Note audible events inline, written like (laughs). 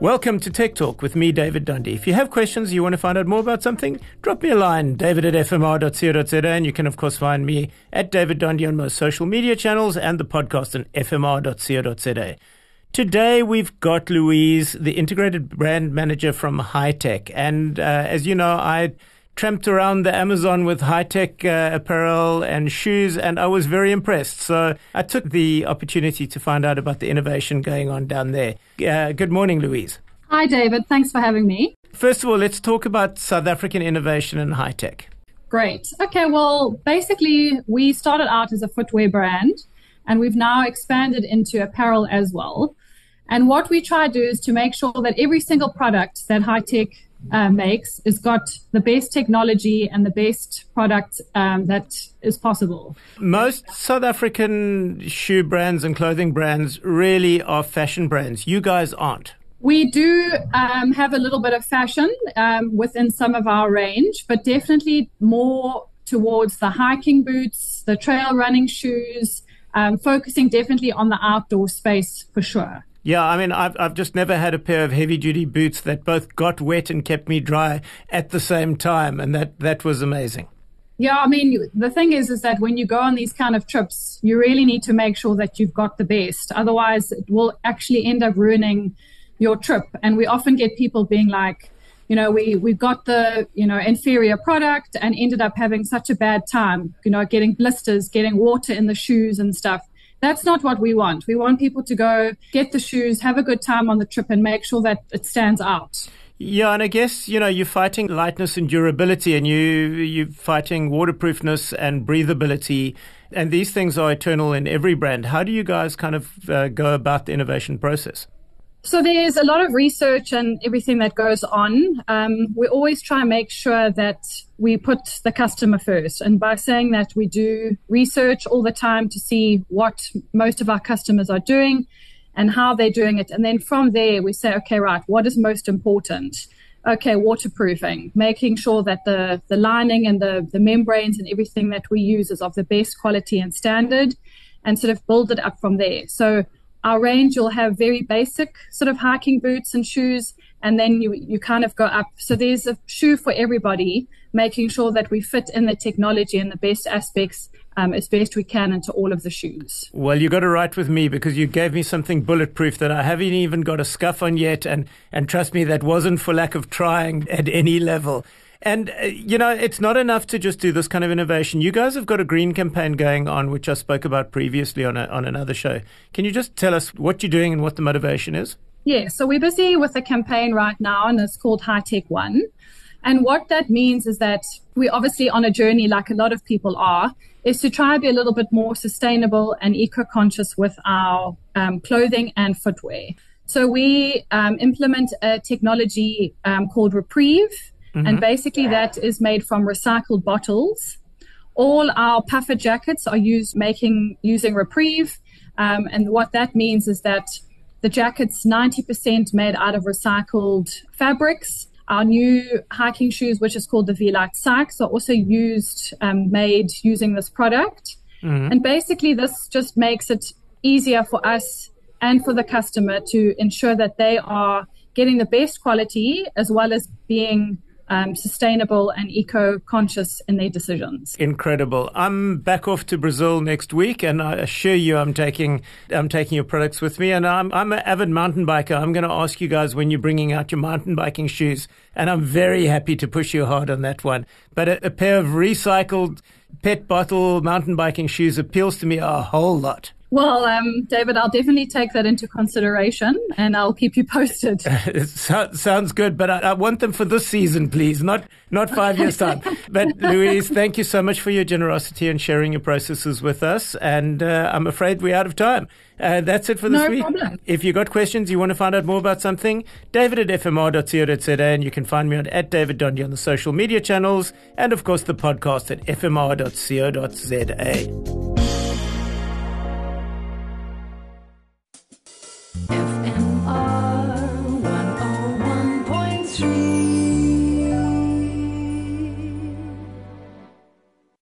Welcome to Tech Talk with me, David Dundee. If you have questions, you want to find out more about something, drop me a line, david at fmr.co.za, and you can, of course, find me at David Dundee on most social media channels and the podcast on fmr.co.za. Today, we've got Louise, the integrated brand manager from Hi-Tech. And uh, as you know, I tramped around the Amazon with Hi-Tech uh, apparel and shoes, and I was very impressed. So I took the opportunity to find out about the innovation going on down there. Uh, good morning, Louise. Hi, David. Thanks for having me. First of all, let's talk about South African innovation and Hi-Tech. Great. Okay, well, basically, we started out as a footwear brand and we've now expanded into apparel as well. And what we try to do is to make sure that every single product that Hi-Tech uh, makes is got the best technology and the best product um, that is possible. Most South African shoe brands and clothing brands really are fashion brands. You guys aren't. We do um, have a little bit of fashion um, within some of our range, but definitely more towards the hiking boots, the trail running shoes, um, focusing definitely on the outdoor space for sure. Yeah, I mean, I've I've just never had a pair of heavy duty boots that both got wet and kept me dry at the same time, and that that was amazing. Yeah, I mean, the thing is, is that when you go on these kind of trips, you really need to make sure that you've got the best. Otherwise, it will actually end up ruining your trip. And we often get people being like, you know, we we got the you know inferior product and ended up having such a bad time. You know, getting blisters, getting water in the shoes and stuff. That's not what we want. We want people to go get the shoes, have a good time on the trip, and make sure that it stands out. Yeah, and I guess you know you're fighting lightness and durability, and you you're fighting waterproofness and breathability, and these things are eternal in every brand. How do you guys kind of uh, go about the innovation process? So there's a lot of research and everything that goes on. Um, we always try and make sure that we put the customer first. And by saying that, we do research all the time to see what most of our customers are doing and how they're doing it. And then from there, we say, okay, right, what is most important? Okay, waterproofing, making sure that the, the lining and the, the membranes and everything that we use is of the best quality and standard and sort of build it up from there. So our range, you'll have very basic sort of hiking boots and shoes, and then you, you kind of go up. So there's a shoe for everybody, making sure that we fit in the technology and the best aspects um, as best we can into all of the shoes. Well, you got to write with me because you gave me something bulletproof that I haven't even got a scuff on yet, and and trust me, that wasn't for lack of trying at any level. And, uh, you know, it's not enough to just do this kind of innovation. You guys have got a green campaign going on, which I spoke about previously on, a, on another show. Can you just tell us what you're doing and what the motivation is? Yeah, so we're busy with a campaign right now, and it's called Hi-Tech One. And what that means is that we're obviously on a journey, like a lot of people are, is to try to be a little bit more sustainable and eco conscious with our um, clothing and footwear. So we um, implement a technology um, called Repreve Mm-hmm. And basically, that is made from recycled bottles. All our puffer jackets are used making using Repreve, Um, and what that means is that the jacket's 90% made out of recycled fabrics. Our new hiking shoes, which is called the V-Lite Sphike, are also used, um, made using this product. Mm-hmm. And basically, this just makes it easier for us and for the customer to ensure that they are getting the best quality as well as being um, sustainable and eco conscious in their decisions. Incredible. I'm back off to Brazil next week, and I assure you, I'm taking I'm taking your products with me. And I'm I'm an avid mountain biker. I'm going to ask you guys when you're bringing out your mountain biking shoes, and I'm very happy to push you hard on that one. But a, a pair of recycled pet bottle mountain biking shoes appeals to me a whole lot. Well, um, David, I'll definitely take that into consideration and I'll keep you posted. (laughs) so, sounds good, but I, I, want them for this season, please, not not five years time. but (laughs) Louise, thank you so much for your generosity and sharing your processes with us. And uh, I'm afraid we're out of time. Uh, that's it for this no week. Problem. If you've got questions, you want to find out more about something, david at fmr.co.za, and you can find me on at David Dundee on the social media channels, and of course the podcast at fmr.co.za.